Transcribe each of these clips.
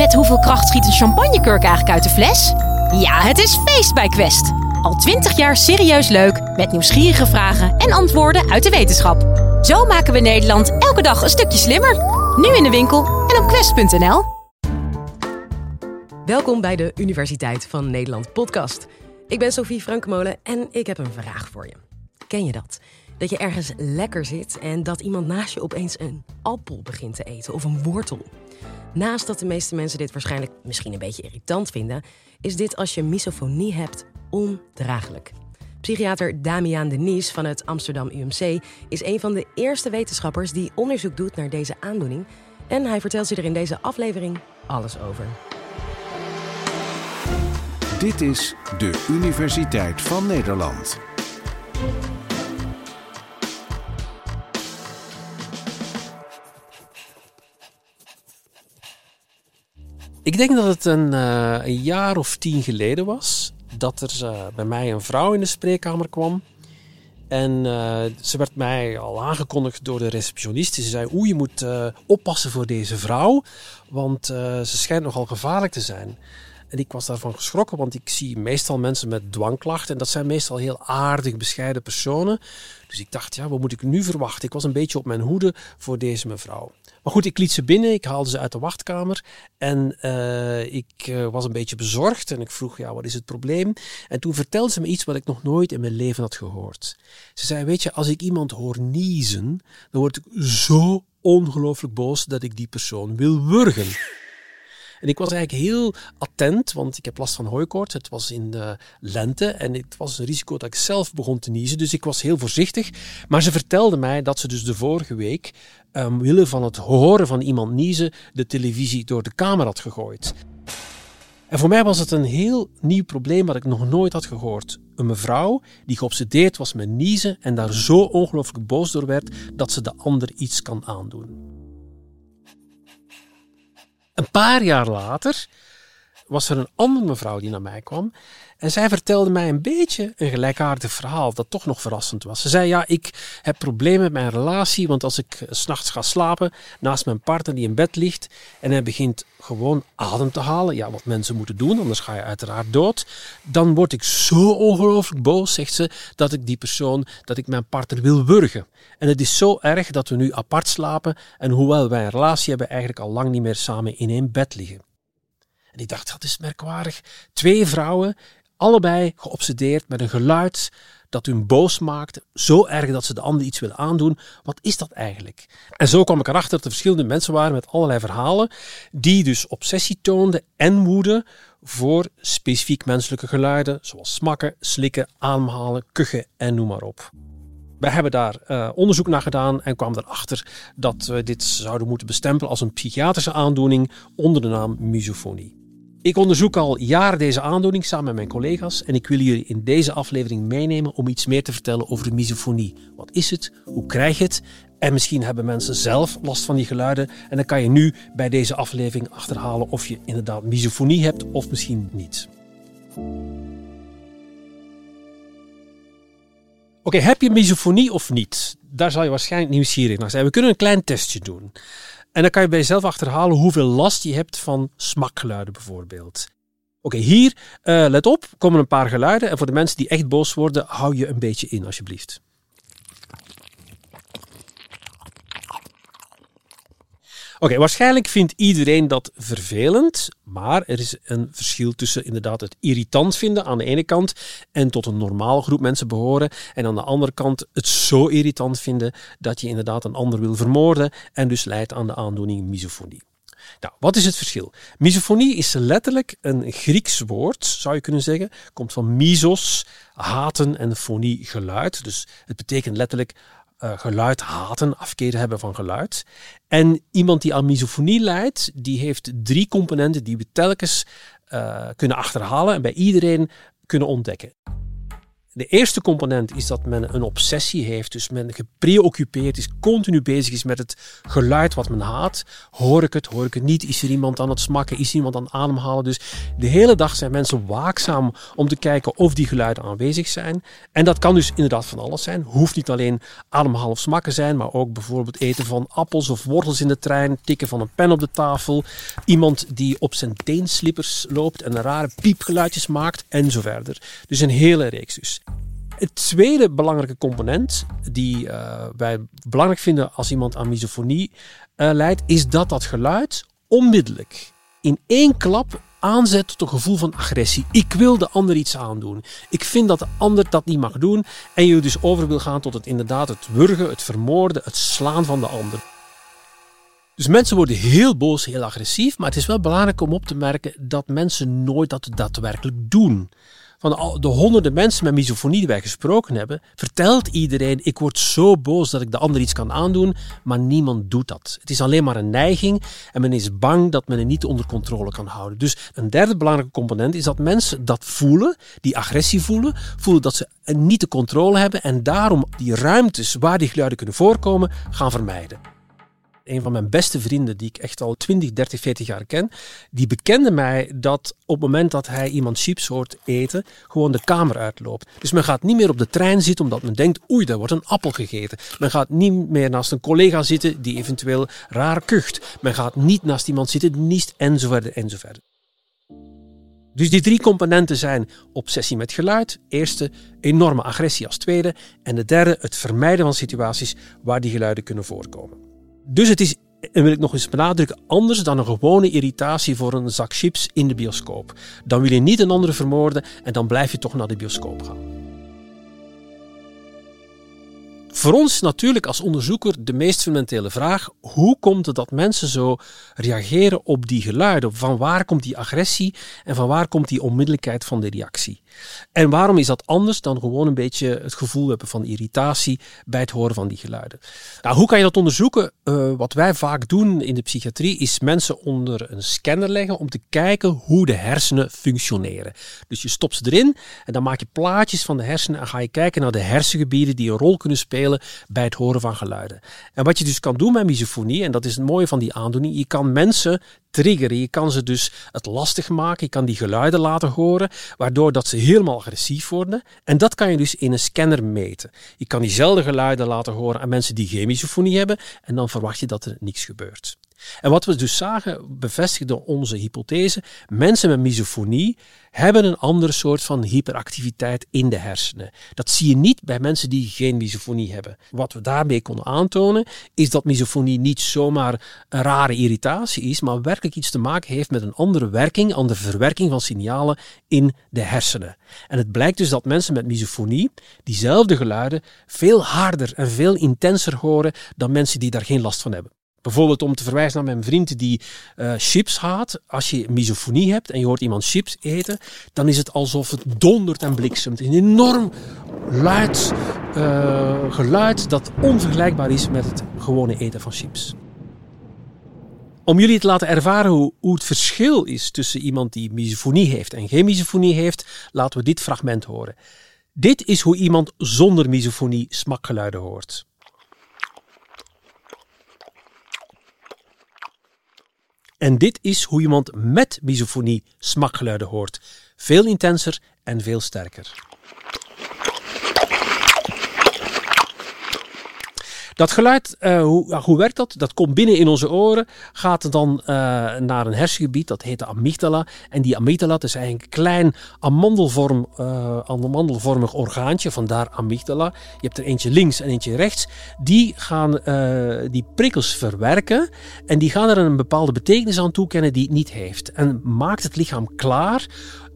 Met hoeveel kracht schiet een champagnekurk eigenlijk uit de fles? Ja, het is feest bij Quest. Al twintig jaar serieus leuk, met nieuwsgierige vragen en antwoorden uit de wetenschap. Zo maken we Nederland elke dag een stukje slimmer. Nu in de winkel en op quest.nl. Welkom bij de Universiteit van Nederland podcast. Ik ben Sophie Frankmolen en ik heb een vraag voor je. Ken je dat? Dat je ergens lekker zit en dat iemand naast je opeens een appel begint te eten of een wortel. Naast dat de meeste mensen dit waarschijnlijk misschien een beetje irritant vinden, is dit als je misofonie hebt ondraaglijk. Psychiater Damian Denies van het Amsterdam UMC is een van de eerste wetenschappers die onderzoek doet naar deze aandoening. En hij vertelt je er in deze aflevering alles over. Dit is de Universiteit van Nederland. Ik denk dat het een, uh, een, jaar of tien geleden was dat er uh, bij mij een vrouw in de spreekkamer kwam. En uh, ze werd mij al aangekondigd door de receptionist. Ze zei: Oeh, je moet oppassen voor deze vrouw, want ze schijnt nogal gevaarlijk te zijn. En ik was daarvan geschrokken, want ik zie meestal mensen met dwangklachten. En dat zijn meestal heel aardig, bescheiden personen. Dus ik dacht, ja, wat moet ik nu verwachten? Ik was een beetje op mijn hoede voor deze mevrouw. Maar goed, ik liet ze binnen, ik haalde ze uit de wachtkamer. En uh, ik uh, was een beetje bezorgd en ik vroeg, ja, wat is het probleem? En toen vertelde ze me iets wat ik nog nooit in mijn leven had gehoord. Ze zei, weet je, als ik iemand hoor niezen, dan word ik zo ongelooflijk boos dat ik die persoon wil wurgen. En ik was eigenlijk heel attent, want ik heb last van hooikoorts. Het was in de lente en het was een risico dat ik zelf begon te niezen. Dus ik was heel voorzichtig. Maar ze vertelde mij dat ze dus de vorige week, um, van het horen van iemand niezen, de televisie door de kamer had gegooid. En voor mij was het een heel nieuw probleem wat ik nog nooit had gehoord. Een mevrouw die geobsedeerd was met niezen en daar zo ongelooflijk boos door werd dat ze de ander iets kan aandoen. Een paar jaar later was er een andere mevrouw die naar mij kwam. En zij vertelde mij een beetje een gelijkaardig verhaal dat toch nog verrassend was. Ze zei, ja, ik heb problemen met mijn relatie, want als ik s'nachts ga slapen naast mijn partner die in bed ligt en hij begint gewoon adem te halen, ja, wat mensen moeten doen, anders ga je uiteraard dood, dan word ik zo ongelooflijk boos, zegt ze, dat ik die persoon, dat ik mijn partner wil wurgen. En het is zo erg dat we nu apart slapen en hoewel wij een relatie hebben, eigenlijk al lang niet meer samen in één bed liggen. En ik dacht, dat is merkwaardig. Twee vrouwen, allebei geobsedeerd met een geluid dat hun boos maakt. Zo erg dat ze de ander iets willen aandoen. Wat is dat eigenlijk? En zo kwam ik erachter dat er verschillende mensen waren met allerlei verhalen. Die dus obsessie toonden en woede voor specifiek menselijke geluiden. Zoals smakken, slikken, ademhalen, kuchen en noem maar op. Wij hebben daar uh, onderzoek naar gedaan en kwamen erachter dat we dit zouden moeten bestempelen als een psychiatrische aandoening onder de naam misofonie. Ik onderzoek al jaren deze aandoening samen met mijn collega's en ik wil jullie in deze aflevering meenemen om iets meer te vertellen over de misofonie. Wat is het? Hoe krijg je het? En misschien hebben mensen zelf last van die geluiden en dan kan je nu bij deze aflevering achterhalen of je inderdaad misofonie hebt of misschien niet. Oké, heb je misofonie of niet? Daar zal je waarschijnlijk nieuwsgierig naar zijn. We kunnen een klein testje doen. En dan kan je bij jezelf achterhalen hoeveel last je hebt van smakgeluiden bijvoorbeeld. Oké, hier, uh, let op, komen een paar geluiden. En voor de mensen die echt boos worden, hou je een beetje in alsjeblieft. Oké, waarschijnlijk vindt iedereen dat vervelend, maar er is een verschil tussen inderdaad het irritant vinden aan de ene kant en tot een normaal groep mensen behoren en aan de andere kant het zo irritant vinden dat je inderdaad een ander wil vermoorden en dus leidt aan de aandoening misofonie. Nou, wat is het verschil? Misofonie is letterlijk een Grieks woord, zou je kunnen zeggen. Komt van misos, haten en fonie, geluid. Dus het betekent letterlijk uh, geluid haten, afkeer hebben van geluid. En iemand die aan misofonie lijdt, die heeft drie componenten die we telkens uh, kunnen achterhalen en bij iedereen kunnen ontdekken. De eerste component is dat men een obsessie heeft, dus men gepreoccupeerd is, continu bezig is met het geluid wat men haat. Hoor ik het, hoor ik het niet? Is er iemand aan het smakken? Is iemand aan het ademhalen? Dus de hele dag zijn mensen waakzaam om te kijken of die geluiden aanwezig zijn. En dat kan dus inderdaad van alles zijn. Hoeft niet alleen ademhalen of smakken zijn, maar ook bijvoorbeeld eten van appels of wortels in de trein, tikken van een pen op de tafel, iemand die op zijn teenslippers loopt en rare piepgeluidjes maakt en zo verder. Dus een hele reeks dus. Het tweede belangrijke component die uh, wij belangrijk vinden als iemand aan misofonie uh, leidt, is dat dat geluid onmiddellijk in één klap aanzet tot een gevoel van agressie. Ik wil de ander iets aandoen. Ik vind dat de ander dat niet mag doen. En je dus over wil gaan tot het inderdaad het wurgen, het vermoorden, het slaan van de ander. Dus mensen worden heel boos, heel agressief. Maar het is wel belangrijk om op te merken dat mensen nooit dat daadwerkelijk doen van de honderden mensen met misofonie die wij gesproken hebben, vertelt iedereen: ik word zo boos dat ik de ander iets kan aandoen, maar niemand doet dat. Het is alleen maar een neiging en men is bang dat men het niet onder controle kan houden. Dus een derde belangrijke component is dat mensen dat voelen, die agressie voelen, voelen dat ze niet de controle hebben en daarom die ruimtes waar die geluiden kunnen voorkomen gaan vermijden een van mijn beste vrienden, die ik echt al 20, 30, 40 jaar ken, die bekende mij dat op het moment dat hij iemand chips hoort eten, gewoon de kamer uitloopt. Dus men gaat niet meer op de trein zitten omdat men denkt, oei, daar wordt een appel gegeten. Men gaat niet meer naast een collega zitten die eventueel raar kucht. Men gaat niet naast iemand zitten die niest enzovoort enzovoort. Dus die drie componenten zijn obsessie met geluid, eerste, enorme agressie als tweede en de derde, het vermijden van situaties waar die geluiden kunnen voorkomen. Dus het is, en wil ik nog eens benadrukken, anders dan een gewone irritatie voor een zak chips in de bioscoop. Dan wil je niet een andere vermoorden en dan blijf je toch naar de bioscoop gaan. Voor ons natuurlijk als onderzoeker de meest fundamentele vraag: hoe komt het dat mensen zo reageren op die geluiden? Van waar komt die agressie en van waar komt die onmiddellijkheid van de reactie? En waarom is dat anders dan gewoon een beetje het gevoel hebben van irritatie bij het horen van die geluiden? Nou, hoe kan je dat onderzoeken? Uh, wat wij vaak doen in de psychiatrie is mensen onder een scanner leggen om te kijken hoe de hersenen functioneren. Dus je stopt ze erin en dan maak je plaatjes van de hersenen en ga je kijken naar de hersengebieden die een rol kunnen spelen bij het horen van geluiden. En wat je dus kan doen met misofonie, en dat is het mooie van die aandoening, je kan mensen triggeren. Je kan ze dus het lastig maken. Je kan die geluiden laten horen, waardoor dat ze helemaal agressief worden. En dat kan je dus in een scanner meten. Je kan diezelfde geluiden laten horen aan mensen die geen misofonie hebben, en dan verwacht je dat er niks gebeurt. En wat we dus zagen, bevestigde onze hypothese, mensen met misofonie hebben een andere soort van hyperactiviteit in de hersenen. Dat zie je niet bij mensen die geen misofonie hebben. Wat we daarmee konden aantonen, is dat misofonie niet zomaar een rare irritatie is, maar werkelijk iets te maken heeft met een andere werking, andere verwerking van signalen in de hersenen. En het blijkt dus dat mensen met misofonie diezelfde geluiden veel harder en veel intenser horen dan mensen die daar geen last van hebben. Bijvoorbeeld om te verwijzen naar mijn vriend die uh, chips haat. Als je misofonie hebt en je hoort iemand chips eten, dan is het alsof het dondert en bliksemt. Een enorm luid uh, geluid dat onvergelijkbaar is met het gewone eten van chips. Om jullie te laten ervaren hoe, hoe het verschil is tussen iemand die misofonie heeft en geen misofonie heeft, laten we dit fragment horen. Dit is hoe iemand zonder misofonie smakgeluiden hoort. En dit is hoe iemand met misofonie smakgeluiden hoort. Veel intenser en veel sterker. Dat geluid, uh, hoe, hoe werkt dat? Dat komt binnen in onze oren, gaat dan uh, naar een hersengebied, dat heet de amygdala. En die amygdala is eigenlijk een klein amandelvorm, uh, amandelvormig orgaantje, vandaar amygdala. Je hebt er eentje links en eentje rechts. Die gaan die prikkels verwerken en die gaan er een bepaalde betekenis aan toekennen die het niet heeft. En maakt het lichaam klaar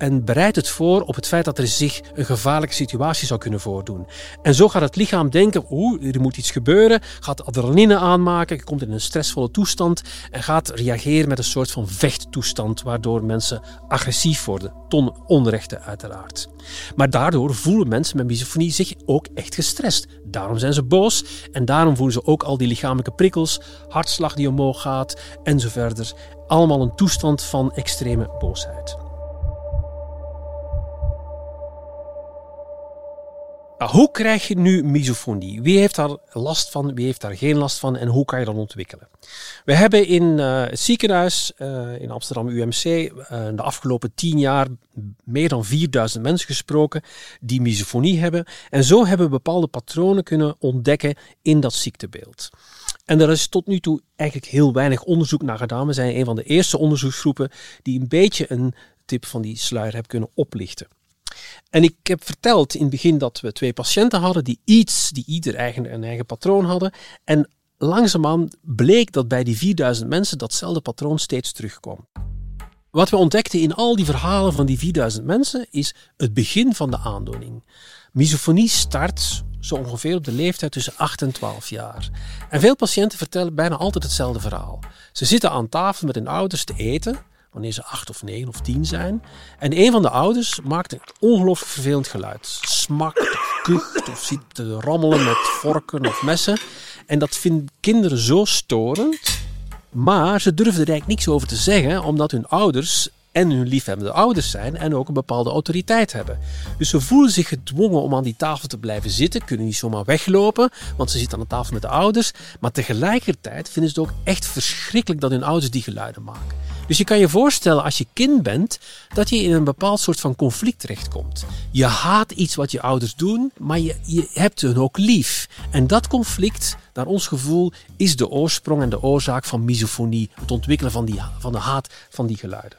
en bereidt het voor op het feit dat er zich een gevaarlijke situatie zou kunnen voordoen. En zo gaat het lichaam denken, oeh, er moet iets gebeuren, gaat adrenaline aanmaken, komt in een stressvolle toestand en gaat reageren met een soort van vechttoestand, waardoor mensen agressief worden, ton onrechte uiteraard. Maar daardoor voelen mensen met misofonie zich ook echt gestrest. Daarom zijn ze boos en daarom voelen ze ook al die lichamelijke prikkels, hartslag die omhoog gaat en zo verder. Allemaal een toestand van extreme boosheid. Hoe krijg je nu misofonie? Wie heeft daar last van, wie heeft daar geen last van en hoe kan je dat ontwikkelen? We hebben in uh, het ziekenhuis uh, in Amsterdam UMC uh, de afgelopen tien jaar meer dan 4000 mensen gesproken die misofonie hebben. En zo hebben we bepaalde patronen kunnen ontdekken in dat ziektebeeld. En er is tot nu toe eigenlijk heel weinig onderzoek naar gedaan. We zijn een van de eerste onderzoeksgroepen die een beetje een tip van die sluier hebben kunnen oplichten. En ik heb verteld in het begin dat we twee patiënten hadden die iets, die ieder eigen, een eigen patroon hadden. En langzaamaan bleek dat bij die 4000 mensen datzelfde patroon steeds terugkwam. Wat we ontdekten in al die verhalen van die 4000 mensen is het begin van de aandoening. Misofonie start zo ongeveer op de leeftijd tussen 8 en 12 jaar. En veel patiënten vertellen bijna altijd hetzelfde verhaal. Ze zitten aan tafel met hun ouders te eten wanneer ze acht of negen of tien zijn. En een van de ouders maakt een ongelooflijk vervelend geluid. Smakt of kucht of zit te rammelen met vorken of messen. En dat vinden kinderen zo storend. Maar ze durven er eigenlijk niks over te zeggen, omdat hun ouders en hun liefhebbende ouders zijn en ook een bepaalde autoriteit hebben. Dus ze voelen zich gedwongen om aan die tafel te blijven zitten, kunnen niet zomaar weglopen, want ze zitten aan de tafel met de ouders. Maar tegelijkertijd vinden ze het ook echt verschrikkelijk dat hun ouders die geluiden maken. Dus je kan je voorstellen als je kind bent dat je in een bepaald soort van conflict terechtkomt. Je haat iets wat je ouders doen, maar je, je hebt hun ook lief. En dat conflict, naar ons gevoel, is de oorsprong en de oorzaak van misofonie. Het ontwikkelen van, die, van de haat van die geluiden.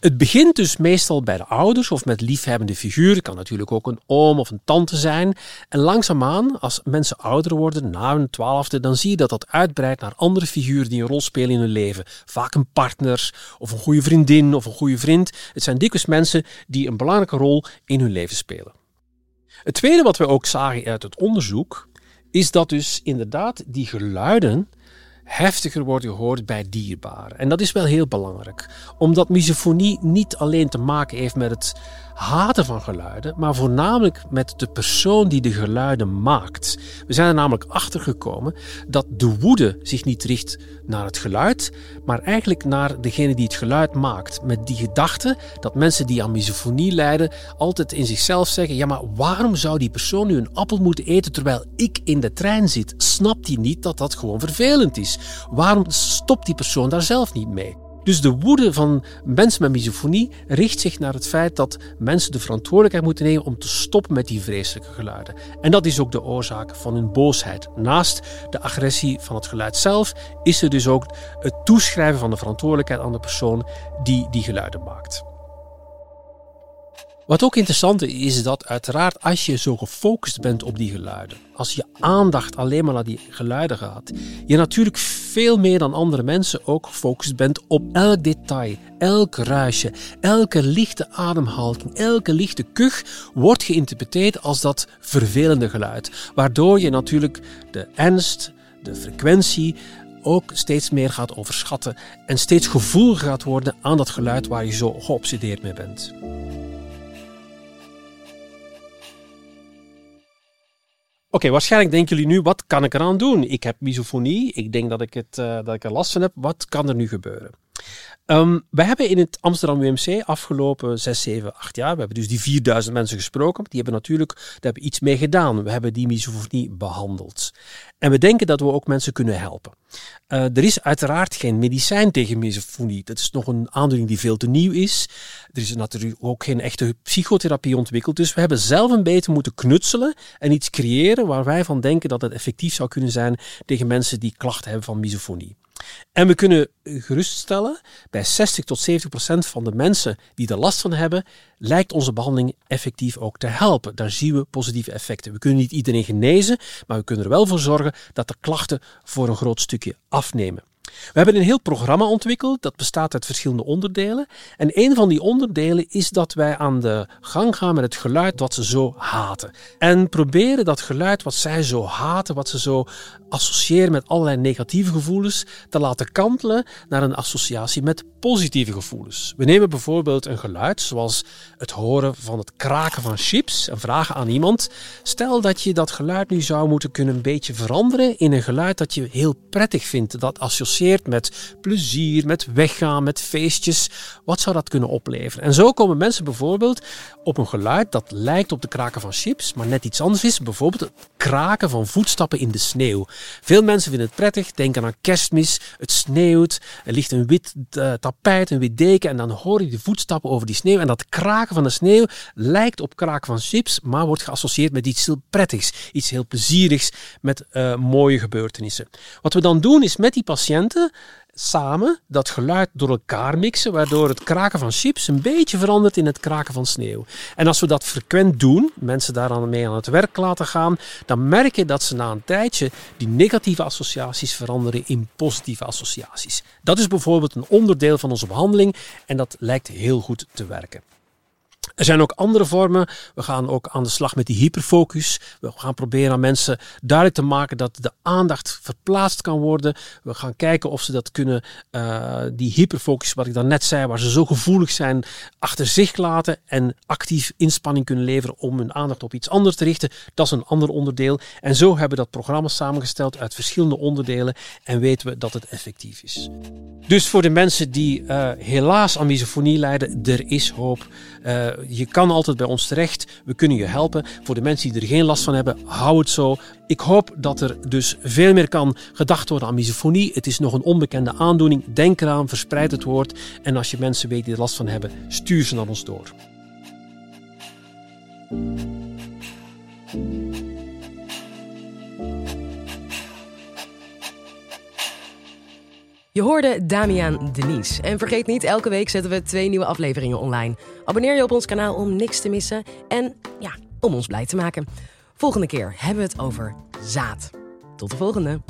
Het begint dus meestal bij de ouders of met liefhebbende figuren. Het kan natuurlijk ook een oom of een tante zijn. En langzaamaan, als mensen ouder worden, na hun twaalfde, dan zie je dat dat uitbreidt naar andere figuren die een rol spelen in hun leven. Vaak een partner, of een goede vriendin, of een goede vriend. Het zijn dikwijls mensen die een belangrijke rol in hun leven spelen. Het tweede wat we ook zagen uit het onderzoek, is dat dus inderdaad die geluiden heftiger wordt gehoord bij dierbaren. En dat is wel heel belangrijk, omdat misofonie niet alleen te maken heeft met het haten van geluiden, maar voornamelijk met de persoon die de geluiden maakt. We zijn er namelijk achter gekomen dat de woede zich niet richt naar het geluid, maar eigenlijk naar degene die het geluid maakt. Met die gedachte dat mensen die aan misofonie lijden altijd in zichzelf zeggen: ja, maar waarom zou die persoon nu een appel moeten eten terwijl ik in de trein zit? Snapt hij niet dat dat gewoon vervelend is? Waarom stopt die persoon daar zelf niet mee? Dus de woede van mensen met misofonie richt zich naar het feit dat mensen de verantwoordelijkheid moeten nemen om te stoppen met die vreselijke geluiden. En dat is ook de oorzaak van hun boosheid. Naast de agressie van het geluid zelf is er dus ook het toeschrijven van de verantwoordelijkheid aan de persoon die die geluiden maakt. Wat ook interessant is, is dat uiteraard als je zo gefocust bent op die geluiden, als je aandacht alleen maar naar die geluiden gaat, je natuurlijk veel meer dan andere mensen ook gefocust bent op elk detail, elk ruisje, elke lichte ademhaling, elke lichte kuch wordt geïnterpreteerd als dat vervelende geluid, waardoor je natuurlijk de ernst, de frequentie, ook steeds meer gaat overschatten en steeds gevoeliger gaat worden aan dat geluid waar je zo geobsedeerd mee bent. Oké, waarschijnlijk denken jullie nu, wat kan ik eraan doen? Ik heb misofonie, ik denk dat ik, het, uh, dat ik er last van heb. Wat kan er nu gebeuren? Um, we hebben in het Amsterdam UMC afgelopen 6, 7, 8 jaar, we hebben dus die 4000 mensen gesproken, die hebben natuurlijk daar hebben iets mee gedaan. We hebben die misofonie behandeld. En we denken dat we ook mensen kunnen helpen. Uh, er is uiteraard geen medicijn tegen misofonie. Dat is nog een aandoening die veel te nieuw is. Er is natuurlijk ook geen echte psychotherapie ontwikkeld. Dus we hebben zelf een beetje moeten knutselen en iets creëren waar wij van denken dat het effectief zou kunnen zijn tegen mensen die klachten hebben van misofonie. En we kunnen geruststellen, bij 60 tot 70 procent van de mensen die er last van hebben, lijkt onze behandeling effectief ook te helpen. Daar zien we positieve effecten. We kunnen niet iedereen genezen, maar we kunnen er wel voor zorgen dat de klachten voor een groot stukje afnemen. We hebben een heel programma ontwikkeld, dat bestaat uit verschillende onderdelen. En een van die onderdelen is dat wij aan de gang gaan met het geluid wat ze zo haten. En proberen dat geluid wat zij zo haten, wat ze zo associëren met allerlei negatieve gevoelens, te laten kantelen naar een associatie met positieve gevoelens. We nemen bijvoorbeeld een geluid zoals het horen van het kraken van chips en vragen aan iemand: stel dat je dat geluid nu zou moeten kunnen een beetje veranderen in een geluid dat je heel prettig vindt, dat associeert met plezier, met weggaan, met feestjes. Wat zou dat kunnen opleveren? En zo komen mensen bijvoorbeeld op een geluid dat lijkt op de kraken van chips, maar net iets anders is. Bijvoorbeeld het kraken van voetstappen in de sneeuw. Veel mensen vinden het prettig, denken aan kerstmis, het sneeuwt, er ligt een wit uh, tapijt, een wit deken en dan hoor je de voetstappen over die sneeuw. En dat kraken van de sneeuw lijkt op kraken van chips, maar wordt geassocieerd met iets heel prettigs, iets heel plezierigs, met uh, mooie gebeurtenissen. Wat we dan doen is met die samen dat geluid door elkaar mixen, waardoor het kraken van chips een beetje verandert in het kraken van sneeuw. En als we dat frequent doen, mensen daar dan mee aan het werk laten gaan, dan merk je dat ze na een tijdje die negatieve associaties veranderen in positieve associaties. Dat is bijvoorbeeld een onderdeel van onze behandeling en dat lijkt heel goed te werken. Er zijn ook andere vormen. We gaan ook aan de slag met die hyperfocus. We gaan proberen aan mensen duidelijk te maken dat de aandacht verplaatst kan worden. We gaan kijken of ze dat kunnen, uh, die hyperfocus, wat ik net zei, waar ze zo gevoelig zijn, achter zich laten en actief inspanning kunnen leveren om hun aandacht op iets anders te richten. Dat is een ander onderdeel. En zo hebben we dat programma samengesteld uit verschillende onderdelen en weten we dat het effectief is. Dus voor de mensen die uh, helaas aan misofonie lijden, er is hoop. Uh, je kan altijd bij ons terecht. We kunnen je helpen. Voor de mensen die er geen last van hebben, hou het zo. Ik hoop dat er dus veel meer kan gedacht worden aan misofonie. Het is nog een onbekende aandoening. Denk eraan, verspreid het woord. En als je mensen weet die er last van hebben, stuur ze naar ons door. Je hoorde Damian Denise. En vergeet niet, elke week zetten we twee nieuwe afleveringen online. Abonneer je op ons kanaal om niks te missen en ja, om ons blij te maken. Volgende keer hebben we het over zaad. Tot de volgende.